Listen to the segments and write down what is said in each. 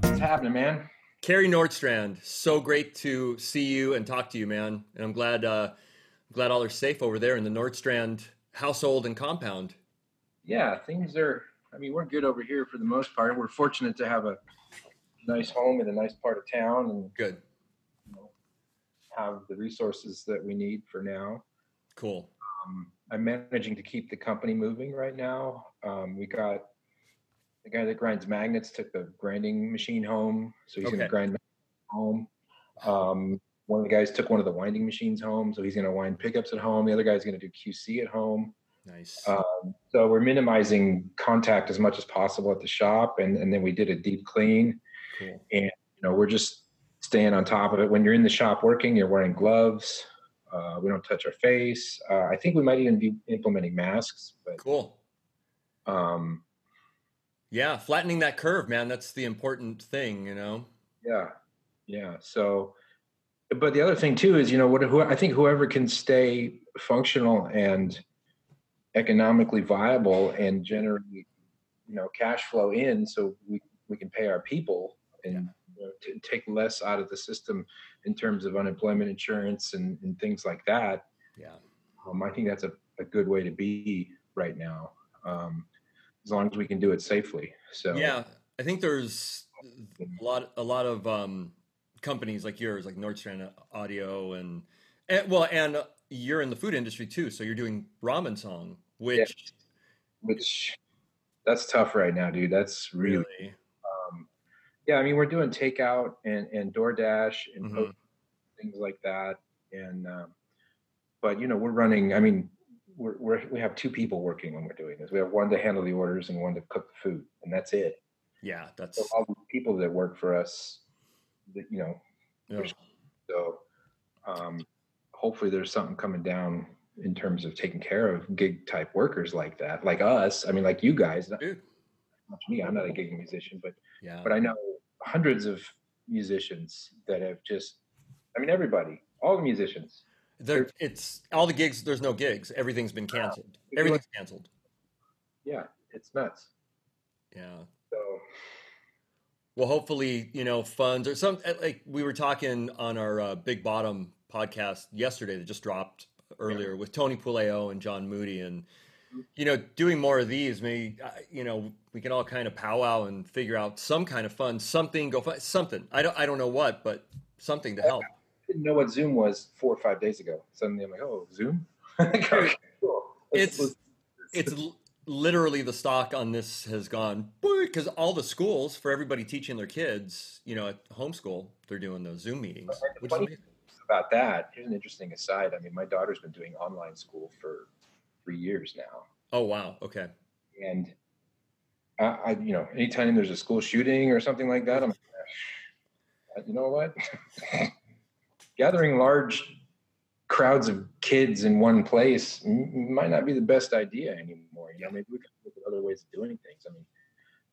What's happening, man? Carey Nordstrand, so great to see you and talk to you, man. And I'm glad, uh, glad all are safe over there in the Nordstrand household and compound. Yeah, things are. I mean, we're good over here for the most part. We're fortunate to have a nice home in a nice part of town and Good, you know, have the resources that we need for now. cool. Um, I'm managing to keep the company moving right now. Um, we got the guy that grinds magnets took the grinding machine home, so he's going to grind home. Um, one of the guys took one of the winding machines home, so he's going to wind pickups at home. The other guy's going to do QC at home. Nice. Um, so we're minimizing contact as much as possible at the shop, and, and then we did a deep clean. cool. You know, we're just staying on top of it. When you're in the shop working, you're wearing gloves. Uh, we don't touch our face. Uh, I think we might even be implementing masks, but Cool. um, Yeah, flattening that curve, man. That's the important thing, you know. yeah, yeah. So, but the other thing too is, you know, what who, I think whoever can stay functional and economically viable and generate, you know, cash flow in, so we we can pay our people and you know, t- take less out of the system in terms of unemployment insurance and, and things like that. Yeah. Um, I think that's a, a good way to be right now, um, as long as we can do it safely. So Yeah, I think there's a lot, a lot of um, companies like yours, like Nordstrand Audio, and, and well, and you're in the food industry too. So you're doing ramen song, which which that's tough right now, dude. That's really, really, yeah. I mean, we're doing takeout and and DoorDash and Mhm. things like that, and um, but you know, we're running. I mean, we're, we're we have two people working when we're doing this. We have one to handle the orders and one to cook the food, and that's it. yeah, that's So all the people that work for us, that you know, yeah. So um, hopefully there's something coming down in terms of taking care of gig type workers like that, like us. I mean, like you guys. Not Dude. not me. I'm not a gig musician, but yeah. but I know hundreds of musicians that have just. I mean, everybody, all the musicians. There, it's all the gigs. There's no gigs. Everything's been canceled. Everything's canceled. Yeah, it's nuts. Yeah. So Well, hopefully, you know, funds or some uh, like we were talking on our uh, Big Bottom podcast yesterday that just dropped earlier with Tony Puleo and John Moody, and you know, doing more of these, maybe uh, you know, we can all kind of powwow and figure out some kind of fund, something, go fi- something. I don't, I don't know what, but something to help. I didn't know what Zoom was four or five days ago. Suddenly I'm like, oh, Zoom. Okay, cool. It's- It's literally the stock on this has gone because all the schools for everybody teaching their kids, you know, at homeschool, they're doing those Zoom meetings. Which is about that. Here's an interesting aside. I mean, my daughter's been doing online school for three years now, oh wow, okay. and I, I you know, anytime there's a school shooting or something like that, I'm, like, "Eh, you know what? Gathering large crowds of kids in one place might not be the best idea anymore. You know, maybe we can look at other ways of doing things. I mean,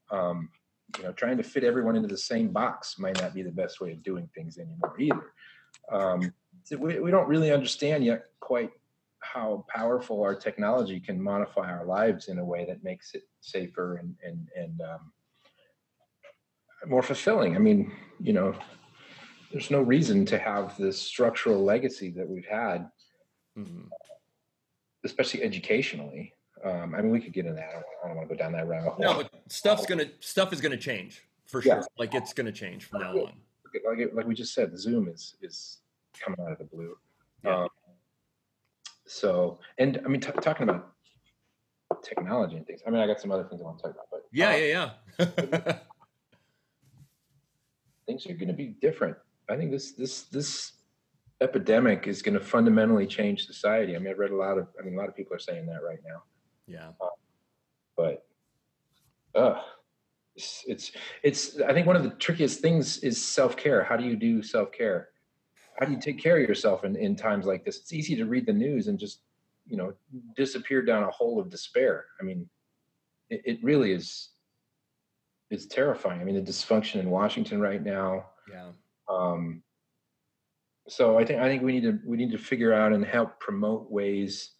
um, you know, trying to fit everyone into the same box might not be the best way of doing things anymore either. Um, so we, we don't really understand yet quite how powerful our technology can modify our lives in a way that makes it safer and and and um, more fulfilling. I mean, you know, there's no reason to have this structural legacy that we've had, Mhm. especially educationally. Um, I mean, we could get into that. I don't, I don't want to go down that rabbit hole. No, but stuff's gonna stuff is gonna change for Yeah. sure. Like it's gonna change from now on. like like we just said, Zoom is is coming out of the blue. Yeah. Um, so, and I mean, t- talking about technology and things. I mean, I got some other things I want to talk about, but Yeah, uh, yeah, yeah. things are going to be different. I think this this this epidemic is going to fundamentally change society. I mean, I've read a lot of. I mean, a lot of people are saying that right now. yeah. but uh it's, it's it's i think one of the trickiest things is self-care how do you do self-care how do you take care of yourself in, in times like this it's easy to read the news and just you know disappear down a hole of despair i mean it, it really is it's terrifying i mean the dysfunction in washington right now Yeah. um, so I think I think we need to we need to figure out and help promote ways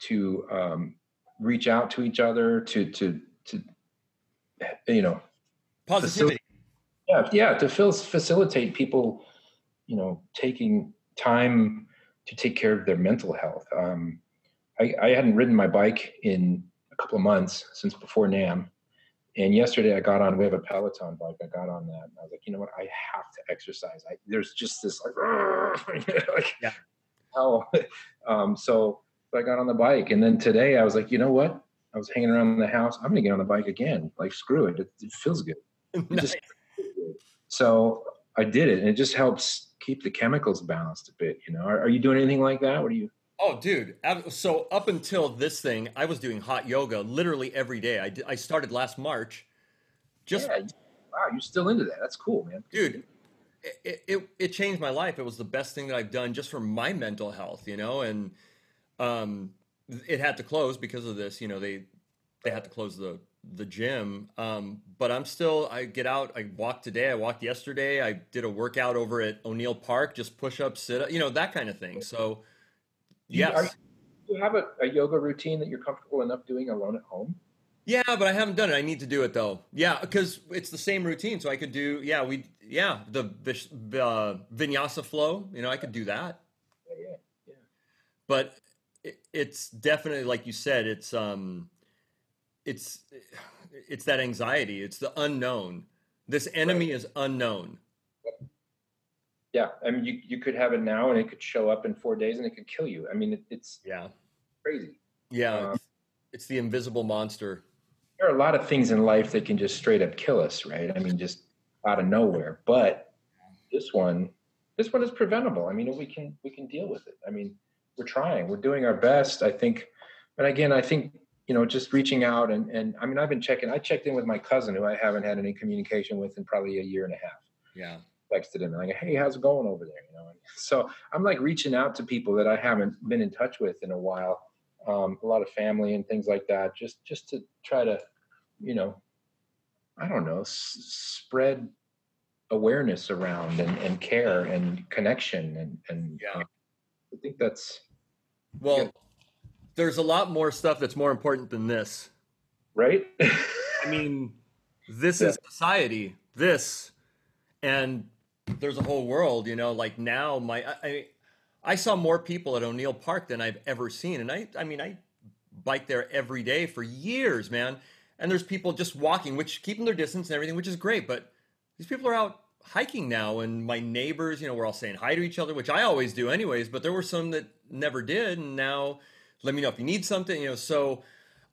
to um, reach out to each other to to to you know positivity. Yeah, yeah, to facilitate people, you know, taking time to take care of their mental health. Um, I, I hadn't ridden my bike in a couple of months since before NAMM, And yesterday I got on, we have a Peloton bike. I got on that and I was like, you know what? I have to exercise. I, there's just this like, like yeah. how, um, so, so I got on the bike. And then today I was like, you know what? I was hanging around the house. I'm going to get on the bike again. Like, screw it. It, it feels good. It nice. just, so I did it and it just helps keep the chemicals balanced a bit. You know, are, are you doing anything like that? What are you? Oh, dude. So up until this thing, I was doing hot yoga literally every day. I, did, I started last March. Just yeah, wow, you're still into that. That's cool, man. Dude, it, it, it changed my life. It was the best thing that I've done just for my mental health, you know, and um, it had to close because of this. You know, they they had to close the the gym. Um, but I'm still I get out. I walked today. I walked yesterday. I did a workout over at O'Neill Park, just push up, sit up, you know, that kind of thing. So Yes. Do you have a, a yoga routine that you're comfortable enough doing alone at home? Yeah, but I haven't done it. I need to do it though. Yeah, because it's the same routine. So I could do. Yeah, we. Yeah, the uh, vinyasa flow. You know, I could do that. Yeah, yeah, yeah. But it, it's definitely like you said. It's um, it's it's that anxiety. It's the unknown. This enemy right. is unknown. Yeah, I mean, you you could have it now, and it could show up in four days, and it could kill you. I mean, it, it's yeah, crazy. Yeah, uh, it's the invisible monster. There are a lot of things in life that can just straight up kill us, right? I mean, just out of nowhere. But this one, this one is preventable. I mean, we can we can deal with it. I mean, we're trying, we're doing our best. I think, but again, I think you know, just reaching out and and I mean, I've been checking. I checked in with my cousin, who I haven't had any communication with in probably a year and a half. Yeah texted him like, "Hey, how's it going over there?" You know. so I'm like reaching out to people that I haven't been in touch with in a while, um, a lot of family and things like that, just just to try to, you know, I don't know, s- spread awareness around and, and care and connection and and yeah. Uh, I think that's well. There's a lot more stuff that's more important than this, right? I mean, this yeah. is society. This and there's a whole world, you know, like now my I I saw more people at O'Neill Park than I've ever seen. And I I mean I bike there every day for years, man. And there's people just walking, which keeping their distance and everything, which is great, but these people are out hiking now and my neighbors, you know, we're all saying hi to each other, which I always do anyways, but there were some that never did and now let me know if you need something, you know. So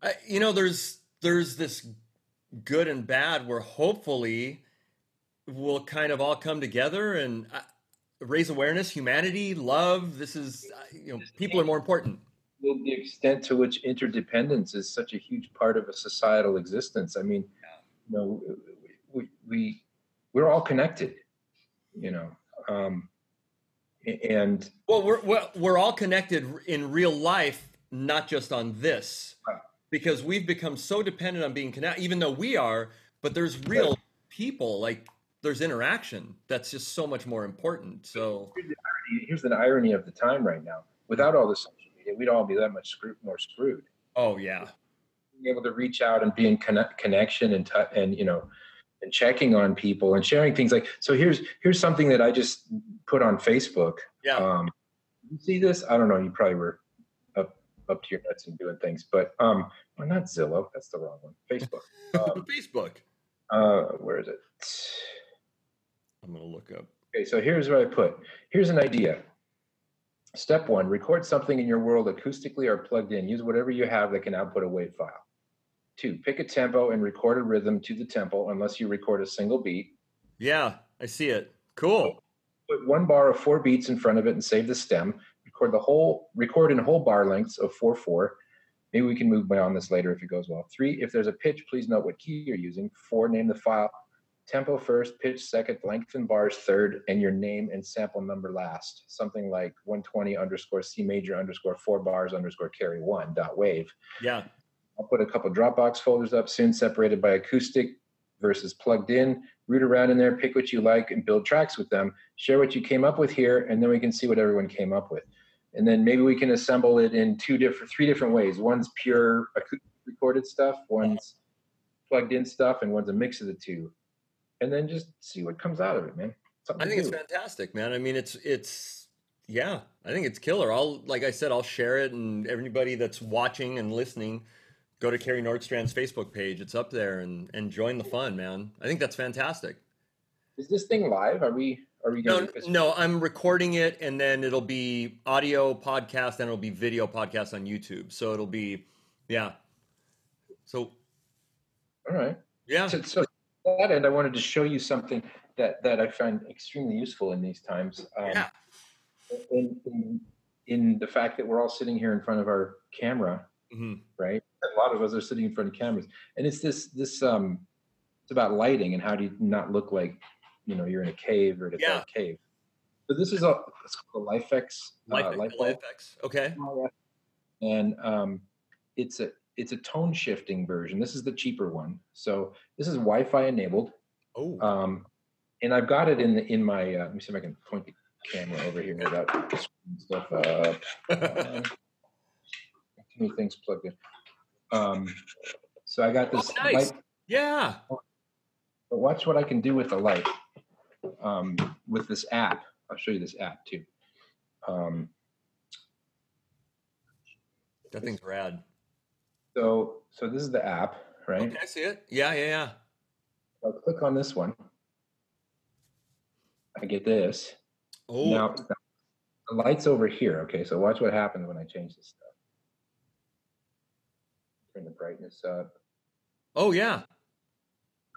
I, you know, there's there's this good and bad where hopefully we'll kind of all come together and uh, raise awareness, humanity, love. This is, uh, you know, people are more important. The extent to which interdependence is such a huge part of a societal existence. I mean, you know, we, we we're all connected, you know, um, and well, we're, we're we're all connected in real life, not just on this, because we've become so dependent on being connected. Even though we are, but there's real people like there's interaction that's just so much more important. So here's the, irony, here's the irony of the time right now. Without all the social media, we'd all be that much screwed, more screwed. Oh yeah, being able to reach out and be in connect, connection and t- and you know and checking on people and sharing things like so. Here's here's something that I just put on Facebook. Yeah. Um, you see this? I don't know. You probably were up to your nuts and doing things, but um, well, not Zillow. That's the wrong one. Facebook. Um, Facebook. Uh, where is it? I'm going to look up. Okay, so here's what I put. Here's an idea. Step one, record something in your world acoustically or plugged in. Use whatever you have that can output a WAV file. Two, pick a tempo and record a rhythm to the tempo unless you record a single beat. Yeah, I see it. Cool. Put one bar of four beats in front of it and save the stem. Record the whole record in whole bar lengths of four four. Maybe we can move beyond this later if it goes well. Three, if there's a pitch, please note what key you're using. Four, name the file tempo first, pitch second, length and bars third, and your name and sample number last. Something like 120 underscore C major underscore four bars underscore carry one dot wave. Yeah. I'll put a couple Dropbox folders up soon, separated by acoustic versus plugged in. Root around in there, pick what you like, and build tracks with them. Share what you came up with here, and then we can see what everyone came up with. And then maybe we can assemble it in two different, three different ways. One's pure recorded stuff, one's plugged in stuff, and one's a mix of the two, and then just see what comes out of it, man. Something I think it's fantastic, man. I mean, it's it's yeah, I think it's killer. I'll like I said, I'll share it, and everybody that's watching and listening, go to Carey Nordstrand's Facebook page. It's up there, and and join the fun, man. I think that's fantastic. Is this thing live? Are we? Are we? No, no. I'm recording it, and then it'll be audio podcast, and it'll be video podcast on YouTube. So it'll be, yeah. So. All right. Yeah. So, so that end, I wanted to show you something that that I find extremely useful in these times. Um, yeah in, in, in the fact that we're all sitting here in front of our camera, mm-hmm. right? A lot of us are sitting in front of cameras, and it's this this um, it's about lighting and how do you not look like you know you're in a cave or in a yeah. cave. So this is a it's called a LIFX. Uh, LIFX. Okay. And um, it's a it's a tone shifting version. This is the cheaper one. So this is Wi-Fi enabled. Oh. Um, and I've got it in the, in my. Uh, let me see if I can point the camera over here without stuff up. Um, too many things plugged in. Um, so I got this oh, nice. light. Yeah. But watch what I can do with the light um, with this app. I'll show you this app too. Um, that thing's rad. So, so this is the app, right? Okay, I see it. Yeah, yeah, yeah. I'll click on this one. I get this. Oh. Now, the light's over here. Okay, so watch what happens when I change this stuff. Turn the brightness up. Oh, yeah.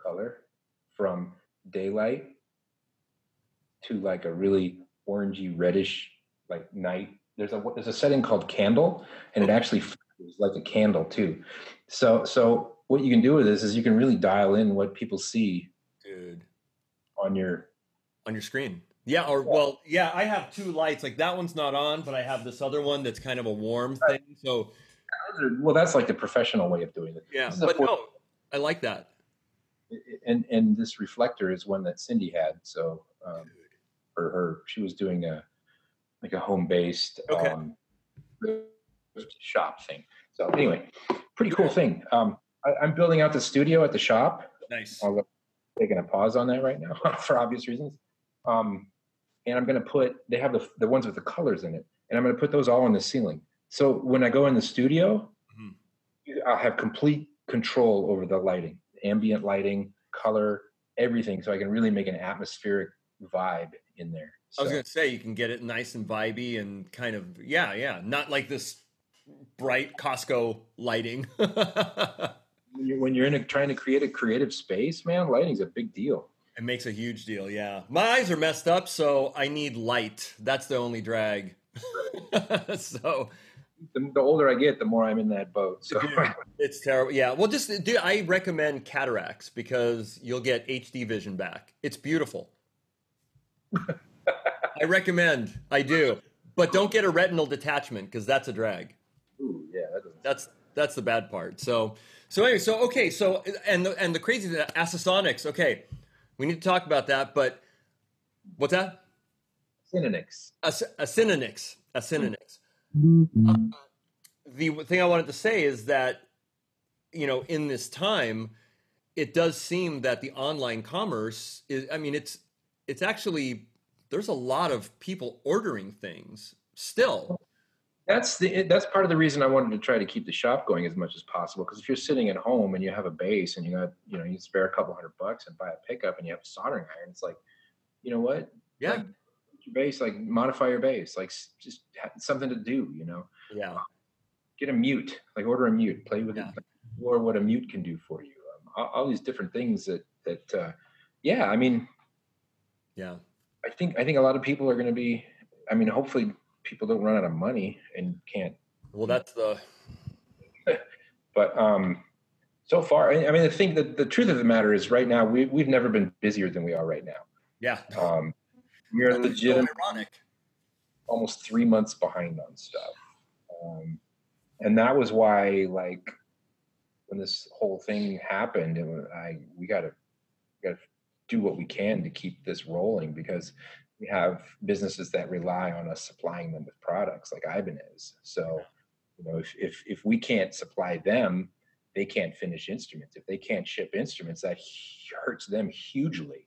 Color from daylight to like a really orangey reddish like night. There's a there's a setting called candle, and it actually is like a candle too. So so what you can do with this is you can really dial in what people see, dude, on your on your screen. Yeah, or well, yeah, I have two lights. Like that one's not on, but I have this other one that's kind of a warm thing. So, well, that's like the professional way of doing it. Yeah, but no, I like that. And and this reflector is one that Cindy had. So, um, for her, she was doing a like a home based okay. um, shop thing. So anyway, pretty cool thing. Um, I, am building out the studio at the shop. Nice. I'm taking a pause on that right now for obvious reasons. Um, and I'm going to put they have the the ones with the colors in it, and I'm going to put those all on the ceiling. So when I go in the studio, mm-hmm. I'll have complete control over the lighting, ambient lighting, color, everything, so I can really make an atmospheric vibe in there. So. I was going to say you can get it nice and vibey and kind of yeah, yeah, not like this bright Costco lighting. when you're in a, trying to create a creative space, man, lighting's a big deal. It makes a huge deal, yeah. My eyes are messed up, so I need light. That's the only drag. so the, the, older I get, the more I'm in that boat. So it's terrible. Yeah. Well, just do I recommend cataracts because you'll get HD vision back. It's beautiful. I recommend. I do, but don't get a retinal detachment because that's a drag. Ooh, yeah, that that's that's the bad part. So so anyway, so okay, so and the, and the crazy thing, Acinonyx. Okay, we need to talk about that. But what's that? Synonyx. A, a synonyx. A synonyx. Mm-hmm. Uh, the thing I wanted to say is that, you know, in this time, it does seem that the online commerce is. I mean, it's it's actually there's a lot of people ordering things still that's the that's part of the reason I wanted to try to keep the shop going as much as possible. Because if you're sitting at home and you have a base and you got you know you spare a couple hundred bucks and buy a pickup and you have a soldering iron, it's like, you know what? Yeah. Like, your base, like modify your base, like just something to do. You know. Yeah. get a mute, like order a mute, play with yeah. it, or what a mute can do for you. Um, all, all, these different things that that, uh, yeah. I mean, yeah. I think I think a lot of people are going to be. I mean, hopefully people don't run out of money and can't. Well, that's the. but um, so far, I mean, the thing that the truth of the matter is, right now we we've never been busier than we are right now. Yeah. Um, we're legit. So ironic. Almost three months behind on stuff, um, and that was why, like, when this whole thing happened, it was, I we got to got to do what we can to keep this rolling because we have businesses that rely on us supplying them with products like Ibanez. So, you know, if, if, if we can't supply them, they can't finish instruments. If they can't ship instruments, that hurts them hugely.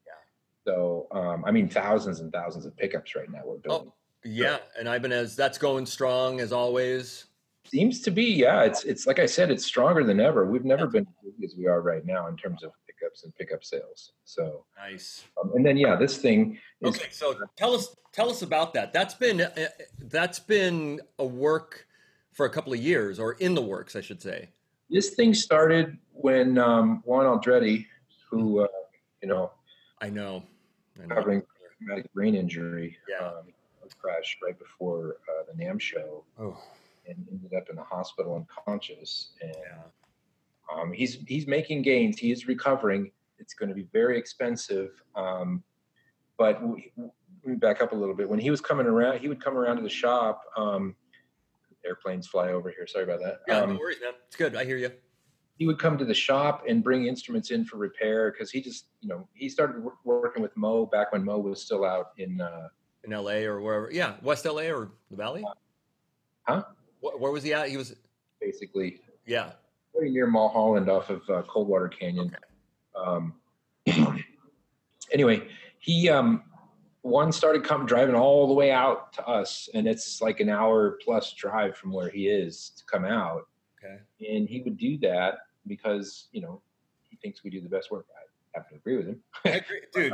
So, um, I mean, thousands and thousands of pickups right now we're building. Oh, yeah. And Ibanez, that's going strong as always. Seems to be, yeah. It's it's like I said, it's stronger than ever. We've never been as as we are right now in terms of pickups and pickup sales. So nice. Um, and then yeah, this thing. Is, okay, so tell us tell us about that. That's been uh, that's been a work for a couple of years, or in the works, I should say. This thing started when um, Juan Alderete, who uh, you know, I know, I know. traumatic brain injury, yeah. um, crashed right before uh, the NAMM show. Oh and ended up in the hospital unconscious. And um, he's he's making gains. He is recovering. It's going to be very expensive. Um, but we, let me back up a little bit. When he was coming around, he would come around to the shop. Um, airplanes fly over here. Sorry about that. Yeah, no um, worries, man. It's good. I hear you. He would come to the shop and bring instruments in for repair because he just, you know, he started working with Mo back when Mo was still out in uh, in L.A. or wherever. Yeah, West L.A. or the Valley. Huh? Where was he at? He was basically yeah, very near Mulholland, off of uh, Coldwater Canyon. Um, anyway, he um, one started come driving all the way out to us, and it's like an hour plus drive from where he is to come out. Okay, and he would do that because you know he thinks we do the best work. I have to agree with him. I agree, dude.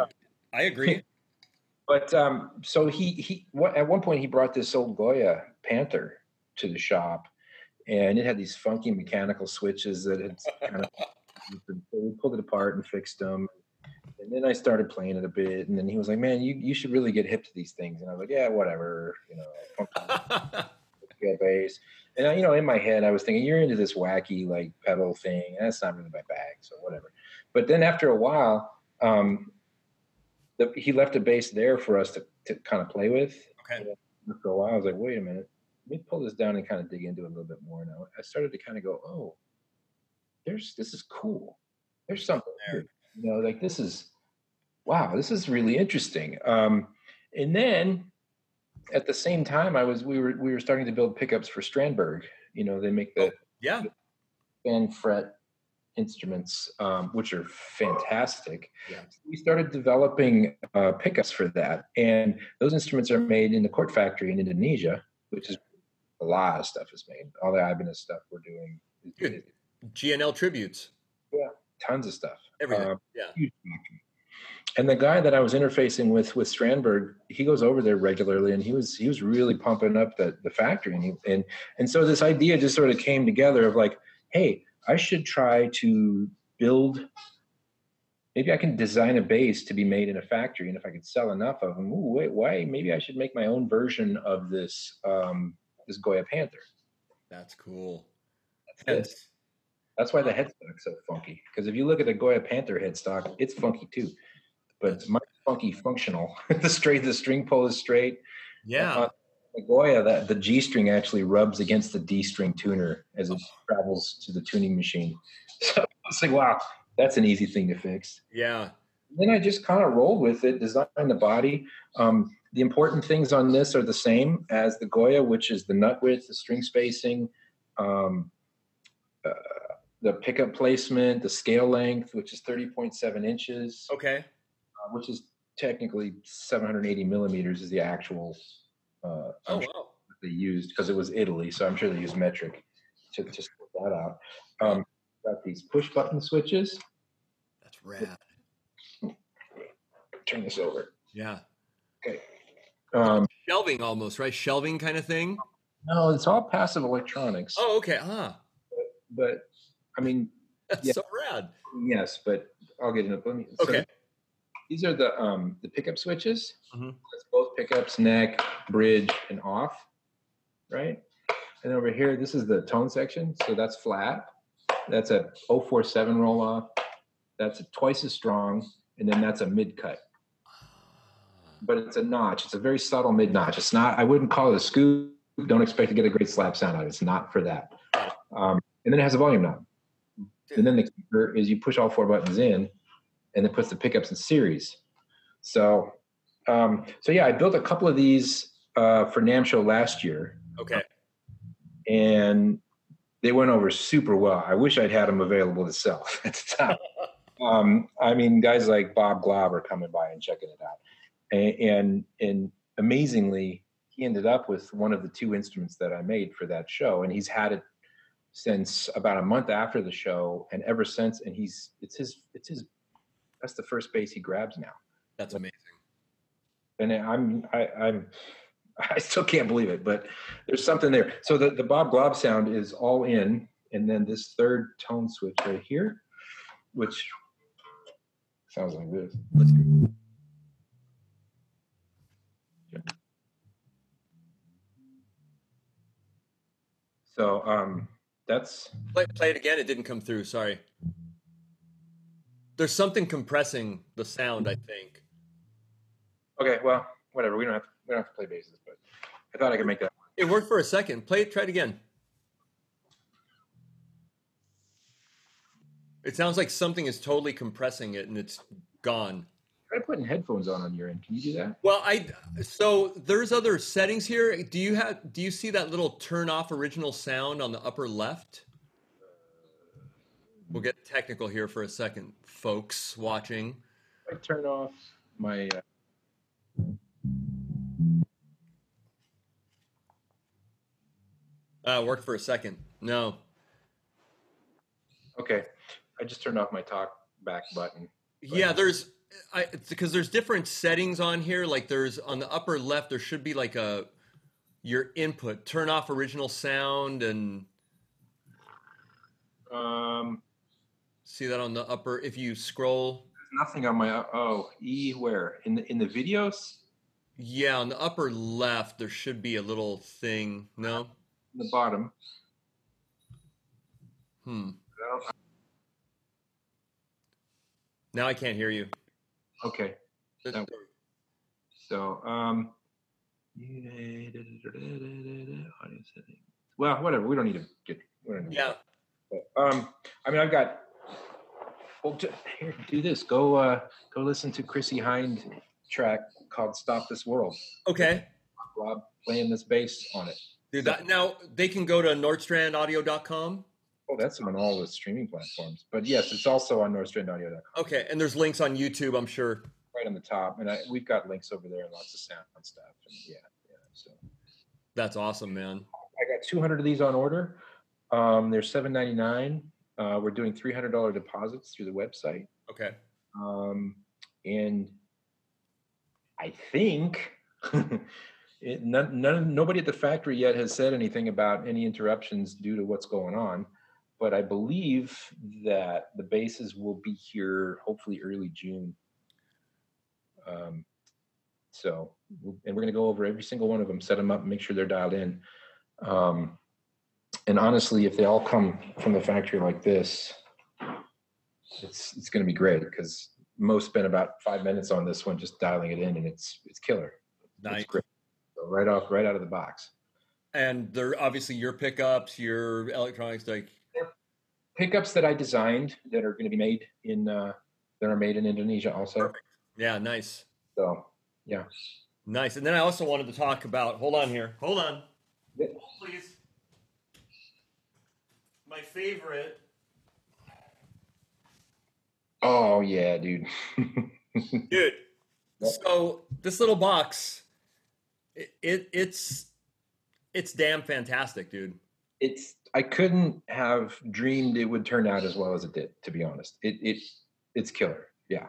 I agree. but um, so he he what, at one point he brought this old Goya Panther to the shop, and it had these funky mechanical switches that had kind of. we pulled it apart and fixed them. And then I started playing it a bit, and then he was like, "Man, you, you should really get hip to these things." And I was like, "Yeah, whatever," you know. bass, and I, you know, in my head, I was thinking, "You're into this wacky like pedal thing. That's not really my bag, so whatever." But then after a while, um, the, he left a bass there for us to, to kind of play with. Okay. After a while, I was like, "Wait a minute, let me pull this down and kind of dig into it a little bit more now. I started to kind of go, oh, there's this is cool. There's something there. You know, like this is wow, this is really interesting. Um, and then at the same time, I was we were we were starting to build pickups for Strandberg. You know, they make the oh, yeah fan fret instruments, um, which are fantastic. Yeah. we started developing uh, pickups for that, and those instruments are made in the Cort factory in Indonesia, which is a lot of stuff is made. All the Ibanez stuff we're doing. Good. G&L tributes. Yeah, tons of stuff. Everything. Um, yeah. And the guy that I was interfacing with with Strandberg, he goes over there regularly, and he was he was really pumping up the the factory, and he, and and so this idea just sort of came together of like, hey, I should try to build. Maybe I can design a base to be made in a factory, and if I could sell enough of them, ooh, wait, why? Maybe I should make my own version of this um, this Goya Panther. That's cool. That's That's why the headstock's so funky. Because if you look at the Goya Panther headstock, it's funky too. But it's my funky functional. the straight, the string pull is straight. Yeah. Uh, the Goya, that the G string actually rubs against the D string tuner as it travels to the tuning machine. So it's like, wow, that's an easy thing to fix. Yeah. Then I just kind of rolled with it, designed the body. Um, the important things on this are the same as the Goya, which is the nut width, the string spacing, um, uh, the pickup placement, the scale length, which is 30.7 inches. Okay. Uh, which is technically 780 millimeters is the actual. Uh, oh, wow. They used because it was Italy, so I'm sure they used metric to just put that out. Um, got these push button switches. That's rad. Turn this over. Yeah. Okay. Um, shelving almost, right? Shelving kind of thing. No, it's all passive electronics. Oh, okay. Ah. But, but I mean, that's yeah, so rad. Yes, but I'll get into. Me, okay. So these are the um the pickup switches. Mm-hmm. That's both pickups, neck, bridge, and off. Right. And over here, this is the tone section. So that's flat. That's a 047 roll off. That's twice as strong. And then that's a mid cut but it's a notch. It's a very subtle mid notch. It's not. I wouldn't call it a scoop. Don't expect to get a great slap sound out it. It's not for that. Um, and then it has a volume knob. And then the keeper is you push all four buttons in, and it puts the pickups in series. So Um, so yeah, I built a couple of these uh, for NAMM show last year. Okay. And they went over super well. I wish I'd had them available to sell at the time. um, I mean, guys like Bob Glaub are coming by and checking it out, and, and and amazingly, he ended up with one of the two instruments that I made for that show, and he's had it since about a month after the show, and ever since. And he's it's his it's his that's the first bass he grabs now. That's amazing. And I'm I, I'm I still can't believe it, but there's something there. So the, the Bob Glaub sound is all in, and then this third tone switch right here, which sounds like this. Let's go. So um, that's Play, play it again. It didn't come through. Sorry. There's something compressing the sound. I think. okay. Well, whatever. We don't have to, we don't have to play basses, but I thought I could make that. It worked for a second. Play it. Try it again. It sounds like something is totally compressing it, and it's gone. Try putting headphones on on your end. Can you do that? Well, I so there's other settings here. Do you have do you see that little turn off original sound on the upper left? We'll get technical here for a second, folks watching. I turn off my. Uh, Uh, worked for a second. No. okay, I just turned off my talk back button. Yeah, there's because there's different settings on here. Like there's on the upper left, there should be like a your input, turn off original sound, and Um, see that on the upper. If you scroll, there's nothing on my. Oh, E where in the in the videos yeah, on the upper left, there should be a little thing. No. in the bottom. Hmm. I Now I can't hear you. Okay, so um. Well, whatever. We don't need to get. We don't need Yeah. To, um, I mean, I've got. Well, ju- here, do this. Go, uh, go listen to Chrissie Hynde track called "Stop This World." Okay. Rob playing this bass on it. Dude, that, now they can go to nordstrandaudio.com. Oh, that's on all the streaming platforms. But yes, it's also on NordstrandAudio.com, Okay, and there's links on YouTube, I'm sure. right on the top. And I, we've got links over there and lots of sound and stuff. And yeah, yeah. So That's awesome, man. I got 200 of these on order. Um, they're 7.99. Uh, we're doing $300 deposits through the website. Okay. Um, and I think it, none, none, nobody at the factory yet has said anything about any interruptions due to what's going on. But I believe that the bases will be here hopefully early June. Um, so, and we're going to go over every single one of them, set them up, make sure they're dialed in. Um, and honestly, if they all come from the factory like this, it's it's going to be great because Mo spent about five minutes on this one, just dialing it in, and it's it's killer. Nice. It's. So right off, right out of the box. And they're obviously your pickups, your electronics, like Pickups that I designed that are going to be made in uh, that are made in Indonesia also. yeah, nice. So yeah, Nice. And then I also wanted to talk about hold on here. Hold on. Yeah. Please. My favorite. oh yeah, dude. Dude. Yep. So this little box it, it it's it's damn fantastic, dude. It's I couldn't have dreamed it would turn out as well as it did. To be honest, it it it's killer. Yeah.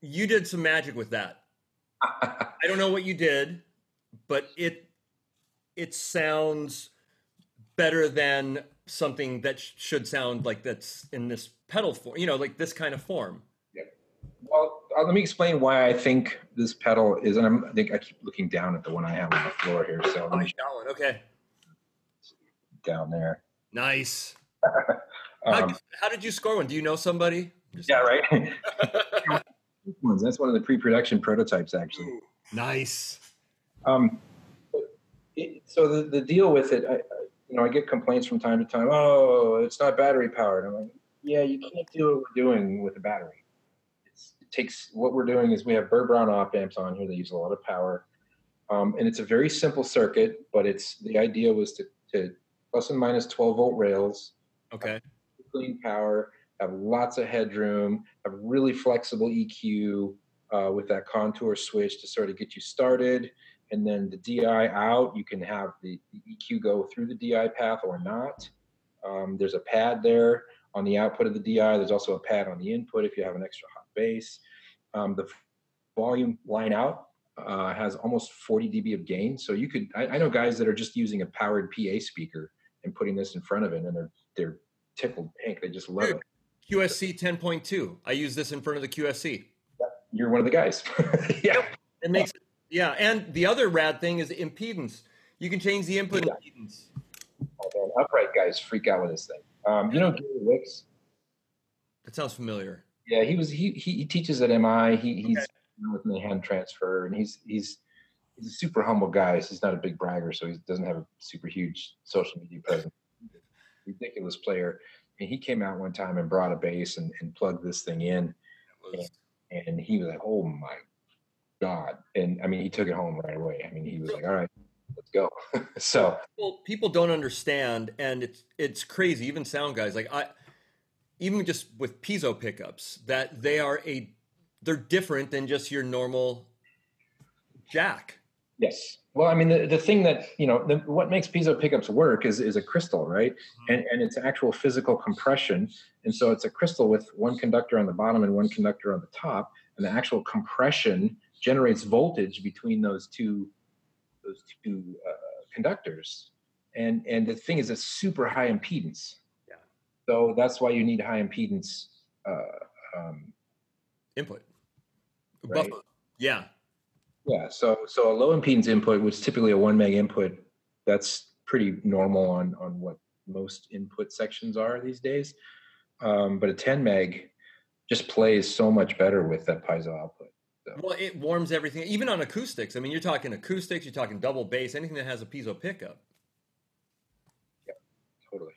You did some magic with that. I don't know what you did, but it it sounds better than something that sh- should sound like that's in this pedal form. You know, like this kind of form. Yeah. Well, uh, let me explain why I think this pedal is, and I'm, I think I keep looking down at the one I have on the floor here. So Oh, me that one. Okay. Down there. Nice. How, Um, how did you score one? Do you know somebody? Yeah, right. That's one of the pre-production prototypes, actually. nice. Um, it, so the, the deal with it, I, I, you know, I get complaints from time to time. Oh, it's not battery powered. I'm like, yeah, you can't do what we're doing with a battery. It's takes what we're doing is we have Burr Brown op amps on here. They use a lot of power, um, and it's a very simple circuit. But it's the idea was to, to plus and minus 12 volt rails, Okay. clean power, have lots of headroom, have really flexible EQ uh, with that contour switch to sort of get you started. And then the DI out, you can have the, the EQ go through the DI path or not. Um, there's a pad there on the output of the DI. There's also a pad on the input if you have an extra hot bass. Um, the volume line out uh, has almost 40 dB of gain. So you could, I, I know guys that are just using a powered PA speaker and putting this in front of it, and they're they're tickled pink. They just love it. QSC 10.2. I use this in front of the QSC. You're one of the guys. yeah. It makes yeah, and the other rad thing is impedance. You can change the input Yeah. impedance. Oh, man, upright guys freak out with this thing. Um, you know Gary Wicks? That sounds familiar. Yeah, he was he he, he teaches at MI. He he's Okay. with me hand transfer, and he's he's he's a super humble guy. So he's not a big bragger, so he doesn't have a super huge social media presence. Ridiculous player. And he came out one time and brought a bass and, and plugged this thing in, was- and he was like, "Oh my god!" And I mean, he took it home right away. I mean, he was like, "All right, let's go." so people, people don't understand and it's it's crazy even sound guys like i even just with piezo pickups that they are a they're different than just your normal jack Yes. Well, I mean, the, the thing that, you know, the, what makes piezo pickups work is, is a crystal, right? And, and it's actual physical compression. And so it's a crystal with one conductor on the bottom and one conductor on the top. And the actual compression generates voltage between those two, those two uh, conductors. And, and the thing is, a super high impedance. Yeah. So that's why you need high impedance uh, um, input Right. Buffer. yeah Yeah, so so a low impedance input, which typically a one meg input, that's pretty normal on on what most input sections are these days. Um, but a 10 meg just plays so much better with that piezo output. well it warms everything even on acoustics i mean you're talking acoustics you're talking double bass anything that has a piezo pickup Yeah, Totally.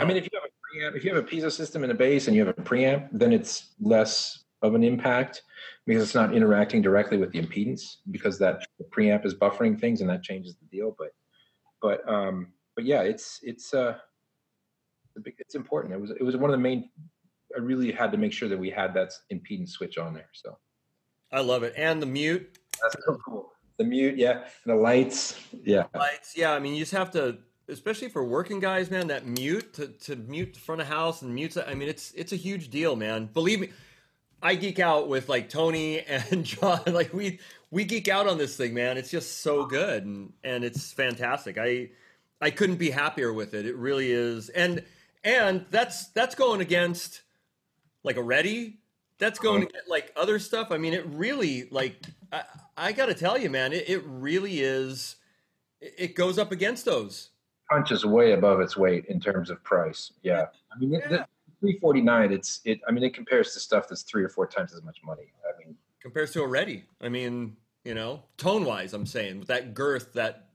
I mean, if you have a preamp, if you have a piezo system and a bass, and you have a preamp, then it's less of an impact because it's not interacting directly with the impedance because that the preamp is buffering things and that changes the deal. But but um, but yeah, it's it's uh, it's important. It was it was one of the main. I really had to make sure that we had that impedance switch on there. So i love it and the mute that's so cool. The mute, yeah, and the lights, yeah. lights. Yeah, I mean, you just have to, especially for working guys, man. That mute to, to mute the front of house and mute. I mean, it's it's a huge deal, man. Believe me, I geek out with like Tony and John. Like we we geek out on this thing, man. It's just so good and and it's fantastic. I I couldn't be happier with it. It really is. And and that's that's going against like a ready. That's going uh-huh. to get like other stuff. I mean, it really like I, I got to tell you, man. It, it really is. It, it goes up against those punches way above its weight in terms of price. Yeah, I mean, yeah. 349 it's it i mean it compares to stuff that's three or four times as much money. I mean compares to already. I mean you know tone wise i'm saying with that girth that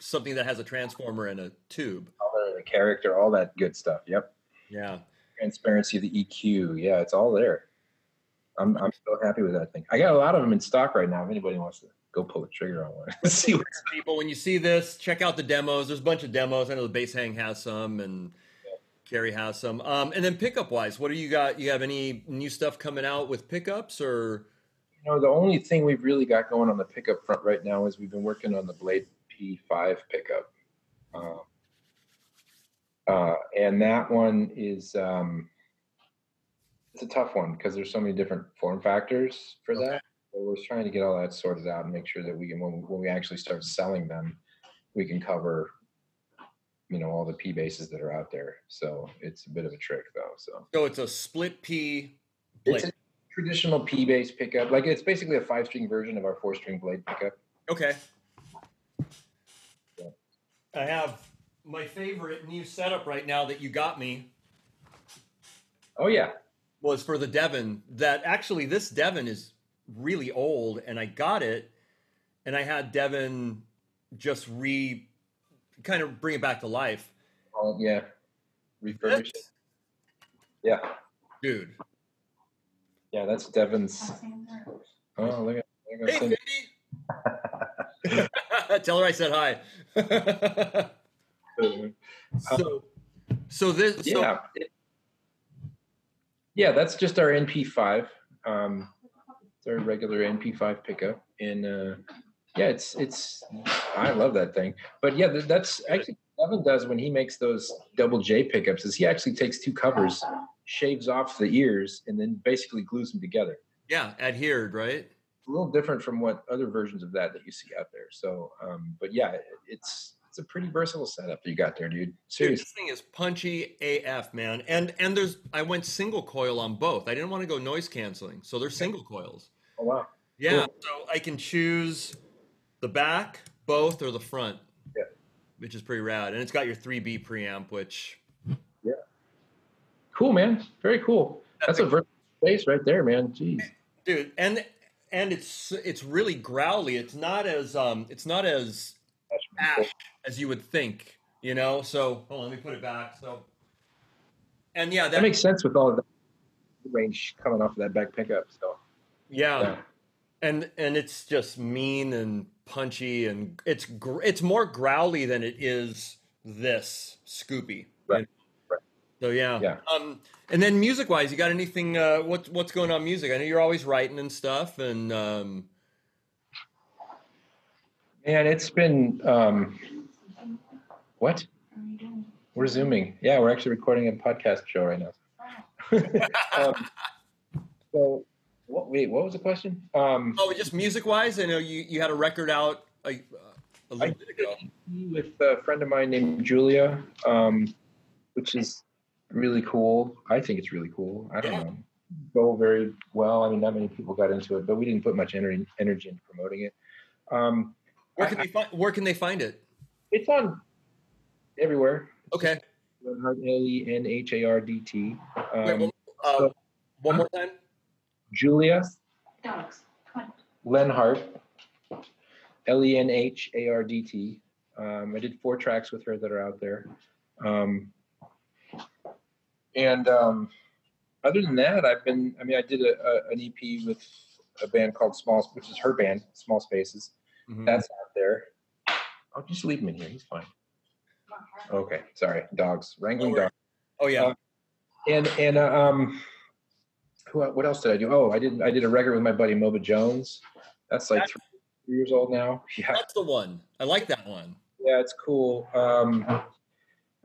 something that has a transformer and a tube. Color the character all that good stuff yep. Yeah. Transparency the eq yeah it's all there. I'm i'm so happy with that thing. I got a lot of them in stock right now if anybody wants to go pull the trigger on one. see what people when you see this, check out the demos. There's a bunch of demos. I know the bass hang has some and Carey has some. Um, and then pickup wise, what do you got? You have any new stuff coming out with pickups or? you know, the only thing we've really got going on the pickup front right now is we've been working on the Blade P5 pickup. Um, uh, and that one is, um, it's a tough one because there's so many different form factors for Okay. that. So we're trying to get all that sorted out and make sure that we can, when, when we actually start selling them, we can cover, you know, all the P bases that are out there. So it's a bit of a trick though. So So it's a split P. it's a traditional P base pickup. Like it's basically a five string version of our four string blade pickup. Okay. Yeah. I have my favorite new setup right now that you got me Oh yeah. was for the Devon. That actually, this Devon is really old, and I got it, and I had Devon just re kind of bring it back to life. Oh yeah. Refurbished. it. Yeah. Dude, Yeah, that's Devin's. Oh, look at. Look at Hey, Cindy. Tell her I said hi. so, so this. So, yeah. Yeah, that's just our NP5. Um, it's our regular NP5 pickup, and uh, yeah, it's it's. I love that thing. But yeah, that's actually Devin does when he makes those double J pickups. Is he actually takes two covers, shaves off the ears, and then basically glues them together. yeah, adhered, right? a little different from what other versions of that that you see out there. So, um, but yeah, it's it's a pretty versatile setup you got there, dude. Dude, Seriously. this thing is punchy AF, man. And and there's I went single coil on both. I didn't want to go noise canceling, so they're single coils. Oh wow. Yeah, Cool. so I can choose the back, both, or the front. Yeah. Which is pretty rad. And it's got your 3B preamp, which Yeah. Cool, man. Very cool. That's a versatile space right there, man. Jeez. dude, and and it's it's really growly. It's not as um it's not as ash as you would think, you know. So hold on, let me put it back. So and yeah, that, That makes sense with all of the range coming off of that back pickup. So yeah. yeah. and and it's just mean and punchy and it's gr- it's more growly than it is this scoopy Right, right. so yeah Yeah. um and then music wise you got anything uh what's what's going on music i know you're always writing and stuff and um Man, it's been um what? We're zooming. Yeah, we're actually recording a podcast show right now. um, so what wait, what was the question? Um oh just music wise i know you you had a record out a, a I little bit ago with a friend of mine named Julia, um, which is really cool. I think it's really cool. I don't Yeah. know. Go very well. I mean, not many people got into it, but we didn't put much energy energy into promoting it. Um, where can they find where can they find it it's on everywhere. okay Lenhardt, L E N H A R D T. Wait, Um, uh, so- one more time Julia Dogs. Come on. Lenhardt, L E N H A R D T. Um, I did four tracks with her that are out there. Um, and um, other than that, I've been, I mean, I did a, a, an EP with a band called Small, which is her band, Small Spaces. Mhm. That's out there. I'll just leave him in here. He's fine. Okay. Sorry. Dogs. Wrangling No worries. dogs. oh yeah Uh, And, and, uh, um, who, what else did I do? Oh, I did, I did a record with my buddy Moba Jones. That's like That's- three years old now. Yeah. that's the one i like that one Yeah, it's cool. Um,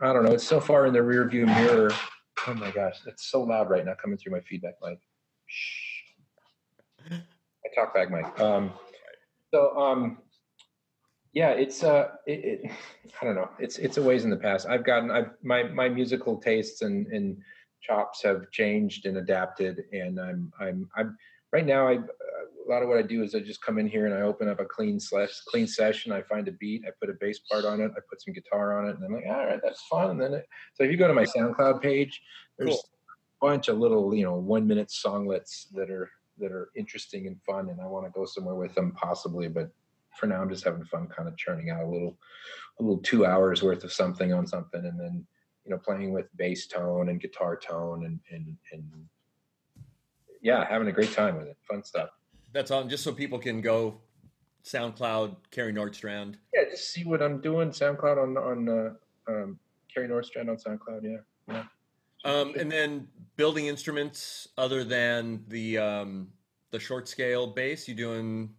I don't know. It's so far in the rear view mirror. Oh my gosh, it's so loud right now coming through my feedback mic. Shh. I talk back mic. Um, so um, yeah, it's uh, it, it, I don't know. It's it's a ways in the past. I've gotten I've my my musical tastes and and chops have changed and adapted, and I'm I'm I'm right now. I a lot of what I do is I just come in here and I open up a clean slash clean session. I find a beat, I put a bass part on it, I put some guitar on it, and I'm like, all right, that's fun. And then it, so if you go to my SoundCloud page, there's Cool. a bunch of little you know one minute songlets that are that are interesting and fun, and I want to go somewhere with them possibly, but for now I'm just having fun, kind of churning out a little a little two hours worth of something on something, and then you know playing with bass tone and guitar tone and and and yeah, having a great time with it, fun stuff. That's on just so people can go SoundCloud, Carey Nordstrand. Yeah, just see what I'm doing. SoundCloud on on uh, um, Carey Nordstrand on SoundCloud. Yeah, yeah. Um, and then building instruments other than the um, the short scale bass. You doing?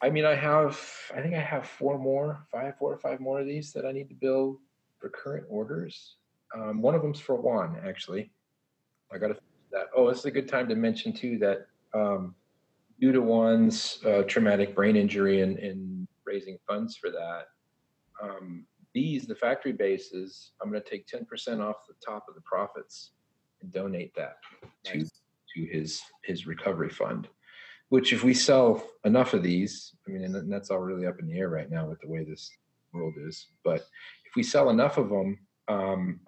I mean, I have. I think I have four more, five, four or five more of these that I need to build for current orders. Um, one of them's for Juan, actually. I got to that. Oh, this is a good time to mention too that um, due to Juan's uh, traumatic brain injury and, and raising funds for that, um, these the factory basses. I'm going to take 10% off the top of the profits and donate that to Nice. to his his recovery fund. Which, if we sell enough of these, I mean, and that's all really up in the air right now with the way this world is. But if we sell enough of them, um,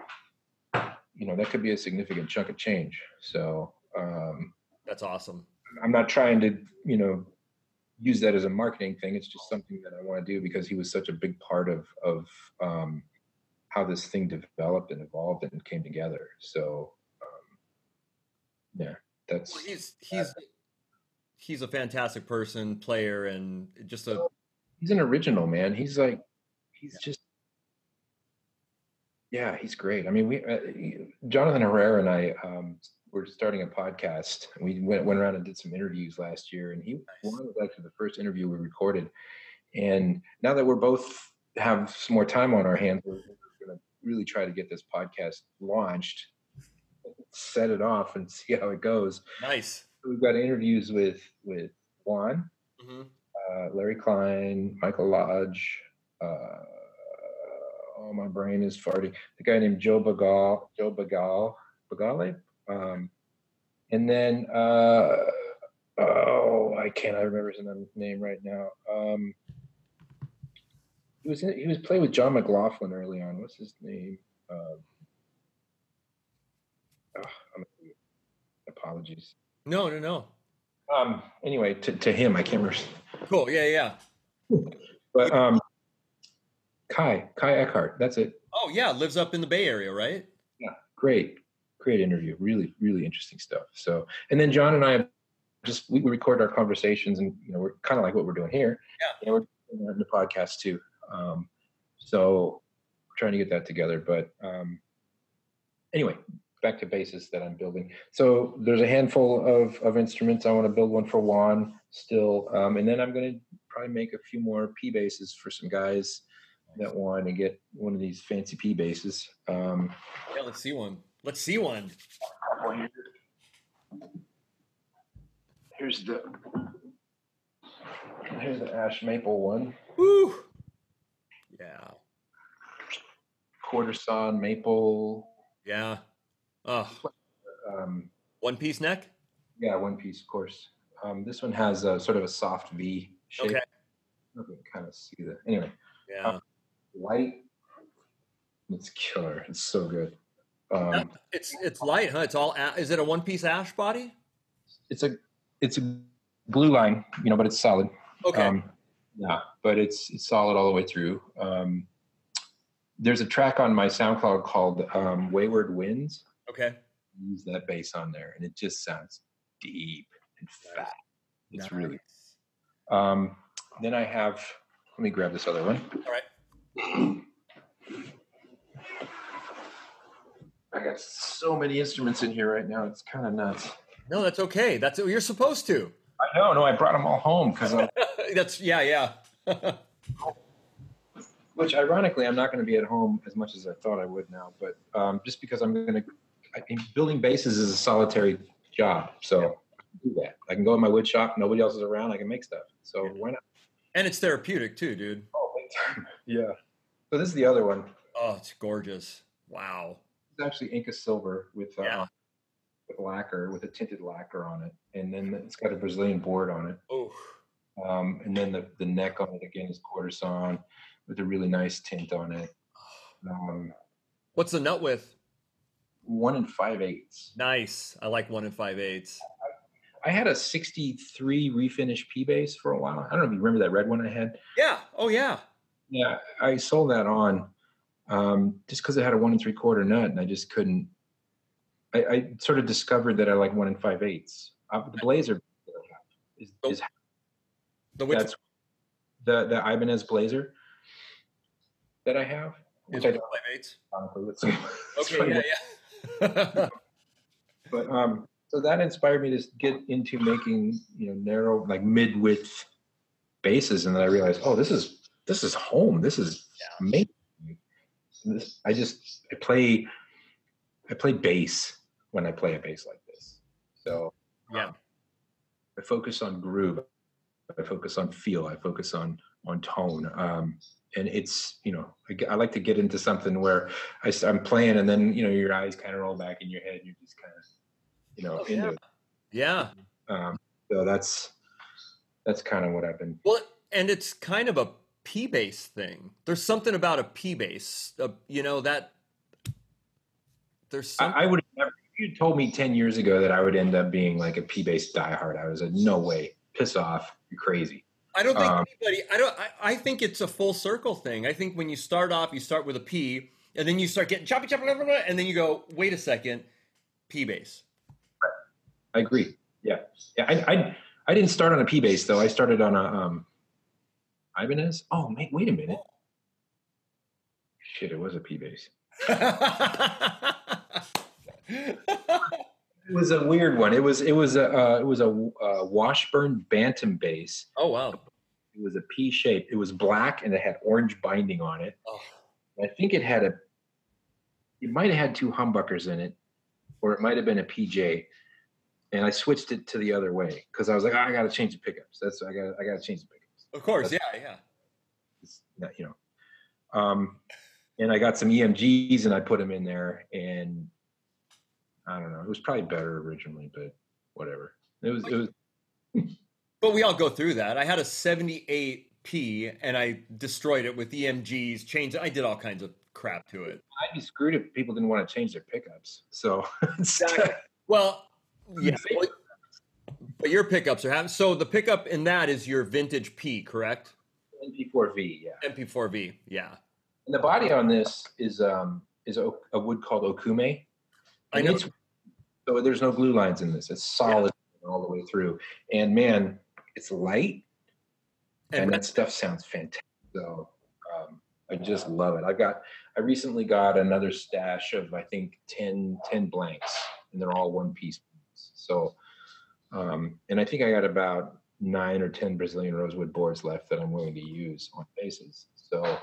you know, that could be a significant chunk of change. So um, That's awesome. I'm not trying to, you know, use that as a marketing thing. It's just something that I want to do because he was such a big part of of um, how this thing developed and evolved and came together. So um, yeah, that's Well, he's he's he's a fantastic person, player, and just a he's an original man. He's like he's just yeah, he's great. I mean, we uh, Jonathan Herrera and I um, were starting a podcast. We went went around and did some interviews last year, and he Juan was actually the first interview we recorded. And now that we're both have some more time on our hands, we're, we're going to really try to get this podcast launched, set it off, and see how it goes. nice. We've got interviews with with Juan, hmm uh, Larry Klein, Michael Lodge. Uh, oh, my brain is farting. The guy named Joe Bagal, Joe Bagal, Bagale. Um, and then, uh, oh, I can't. I remember his name right now. Um, he was in, he was playing with John McLaughlin early on. What's his name? Um, oh, I'm, apologies. No, no, no. Um, anyway, to, to him, I can't remember. Cool. Yeah, yeah. But um, Kai, Kai Eckhardt, that's it. Oh, yeah. Lives up in the Bay Area, right? Yeah, great, great interview. Really, really interesting stuff. So, and then John and I just we record our conversations, and you know, we're kind of like what we're doing here. Yeah. Know, we're doing the podcast too. Um, so, we're trying to get that together. But um, anyway, back to basses that I'm building. So there's a handful of of instruments. I want to build one for Juan still, um, and then I'm going to probably make a few more P basses for some guys that want and get one of these fancy P basses. Um, Yeah, let's see one. Let's see one. Here's the here's the ash maple one, Woo. Yeah. quarter sawn maple. Yeah. Oh, Um, one piece neck. yeah, one piece, of course. Um, this one has a sort of a soft V shape. Okay. I don't know if you can kind of see that. Anyway, Yeah. Light. It's killer. It's so good. Um, It's it's light, huh? It's all. Is it a one piece ash body? it's a it's a glue line, you know, but it's solid. Okay. Um, yeah, but it's it's solid all the way through. Um, there's a track on my SoundCloud called um, "Wayward Winds." okay. Use that bass on there, and it just sounds deep and fat. It's really. Um, then I have. Let me grab this other one. All right. I got so many instruments in here right now. It's kind of nuts. No, that's okay. That's what you're supposed to. I know. No, I brought them all home because that's yeah, yeah. Which, ironically, I'm not going to be at home as much as I thought I would now. But um, just because I'm going to, I think building basses is a solitary job, so I can do that. I can go in my wood shop. Nobody else is around. I can make stuff. So why not? and it's therapeutic too, dude. Oh. Yeah. So this is the other one. Oh, it's gorgeous. Wow. It's actually Inca silver with uh, Yeah. with lacquer, with a tinted lacquer on it, and then it's got a Brazilian board on it. Oh, Um, and then the, the neck on it again is quarter sawn with a really nice tint on it. Um, what's the nut width? one and five eighths. Nice. I like one and five eighths. I had a 63 refinish P bass for a while. I don't know if you remember that red one I had. Yeah. Oh yeah. Yeah, I sold that on um, just because it had a one and three quarter nut, and I just couldn't. I, I sort of discovered that I like one and five eighths. Uh, the Blazer is, is The which that's the the Ibanez Blazer that I have, is which I don't. five eighths. honestly, Okay. Yeah. Yeah. but um so that inspired me to get into making you know narrow like mid width basses and then i realized oh this is this is home this is amazing this, i just i play i play bass when i play a bass like this so Yeah. um, i focus on groove i focus on feel i focus on on tone um and it's you know I, I, like to get into something where I, am playing and then you know your eyes kind of roll back in your head and you're just kind of you know Oh, into yeah. it. yeah. Um, so that's that's kind of what I've been. Well, and it's kind of a P bass thing. There's something about a P bass, uh, you know that. There's some. I, I would have never. If you told me ten years ago that I would end up being like a P based diehard, I was like, no way, piss off, you're crazy. I don't think um, anybody. I don't. I, I think it's a full circle thing. I think when you start off, you start with a P, and then you start getting choppy, choppy, blah, blah, blah, and then you go, wait a second, P bass. I agree. Yeah, yeah. I, I I didn't start on a P bass though. I started on a um, Ibanez. Oh, wait, wait a minute. Shit, it was a P bass. It was a weird one. It was it was a uh, it was a, uh Washburn Bantam bass. oh wow. It was a P shape. It was black and it had orange binding on it. Oh. I think it had a. It might have had two humbuckers in it, or it might have been a PJ. And I switched it to the other way because I was like, "Oh, I got to change the pickups. That's I got I got to change the pickups. Of course, yeah, yeah. It's not, you know. Um, and I got some EMGs and I put them in there, and I don't know. It was probably better originally, but whatever. It was it was But we all go through that. I had a 78P and I destroyed it with EMGs, changed it. I did all kinds of crap to it. I'd be screwed if people didn't want to change their pickups. So Well, yeah. well, But your pickups are having so the pickup in that is your vintage P, correct? NP4V, yeah. NP4V, yeah. And the body on this is um is a, a wood called okume. I know. it's- so there's no glue lines in this. It's solid all the way through. And man, it's light and, And that stuff sounds fantastic. So um, I just love it. I got I recently got another stash of I think 10, 10 blanks, and they're all one piece. So um, and I think I got about nine or ten Brazilian rosewood boards left that I'm willing to use on basses. So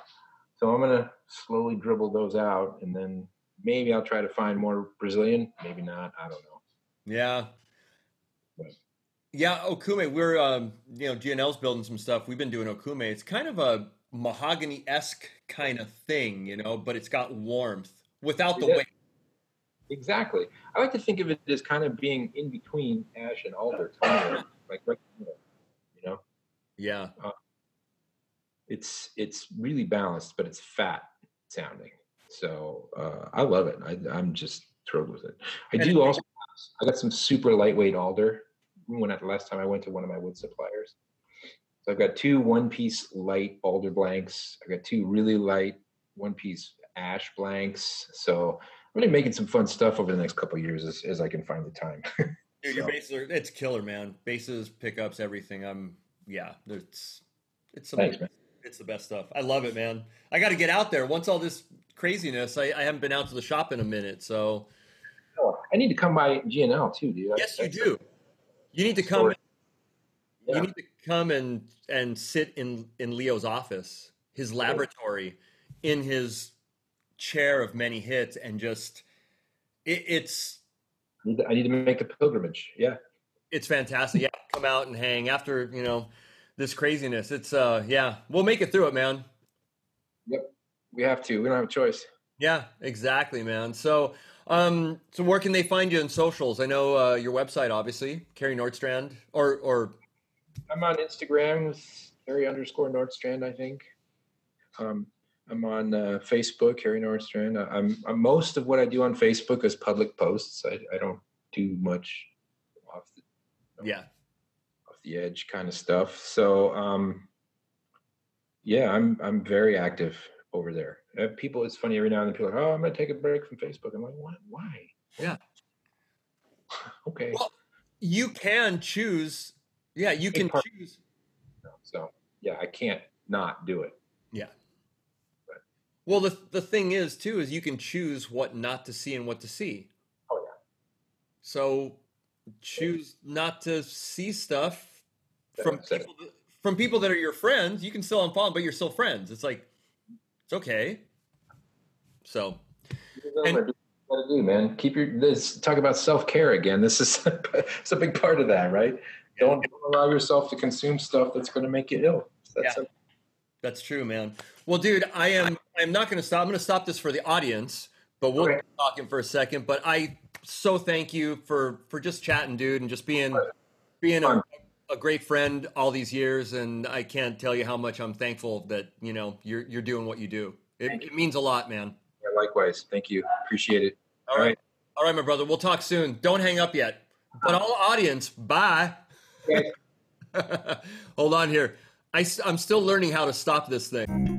so I'm gonna slowly dribble those out, and then maybe I'll try to find more Brazilian. Maybe not. I don't know. Yeah. Right. Yeah, Okume, we're um, you know, G&L's building some stuff. We've been doing Okume. It's kind of a mahogany esque kind of thing, you know, but it's got warmth without the Yeah. weight. Exactly. I like to think of it as kind of being in between ash and alder, like right in the middle, you know. Yeah. It's it's really balanced, but it's fat sounding. So uh, I love it. I, I'm just thrilled with it. I do also. I got some super lightweight alder when at the last time I went to one of my wood suppliers. So I've got two one-piece light alder blanks. I've got two really light one-piece ash blanks. So I'm going to be making some fun stuff over the next couple of years as, as I can find the time. Dude, your So- basses are it's killer, man. Basses, pickups, everything. I'm yeah, it's it's some, Thanks, it's the best stuff. I love it, man. I got to get out there. Once all this craziness, I, I haven't been out to the shop in a minute, so Oh, I need to come by G&L too, dude. yes, you do. You need to come. Story. You need to come and and sit in in Leo's office, his laboratory, in his chair of many hits, and just it, it's I need, to, I need to make a pilgrimage. Yeah. it's fantastic. Yeah, come out and hang after you know this craziness. It's uh yeah, we'll make it through it, man. Yep. We have to. We don't have a choice. Yeah, exactly, man. So um so where can they find you in socials? I know uh, your website, obviously, Carey Nordstrand, or or I'm on Instagram with Carey underscore Nordstrand, I think. Um, I'm on uh, Facebook, Carey Nordstrand. I'm, I'm most of what I do on Facebook is public posts. I, I don't do much off the, yeah, off the edge kind of stuff. So um, yeah, I'm I'm very active over there. Uh, people, it's funny every now and then. People are, like, oh, I'm gonna take a break from Facebook. I'm like, what? Why? Yeah. okay. Well, you can choose. Yeah, you can part- choose. So yeah, I can't not do it. Yeah. Well, the the thing is too is you can choose what not to see and what to see. Oh yeah. So choose not to see stuff from people that, from people that are your friends. You can still unfollow, but you're still friends. It's like it's okay. So And- do, man. Keep your this talk about self care again. This is it's a big part of that, right? Don't, don't allow yourself to consume stuff that's going to make you ill. That's Yeah. That's true, man. Well, dude, I am I'm not going to stop. I'm going to stop this for the audience, but we'll Okay. keep talking for a second. But I so thank you for for just chatting, dude, and just being being a, a great friend all these years. And I can't tell you how much I'm thankful that you know you're you're doing what you do. It, it means a lot, man. Yeah, likewise. Thank you. Appreciate it. All right. all right, my brother. We'll talk soon. Don't hang up yet. But uh-huh. all audience, bye. Okay. Hold on here. I, am still learning how to stop this thing.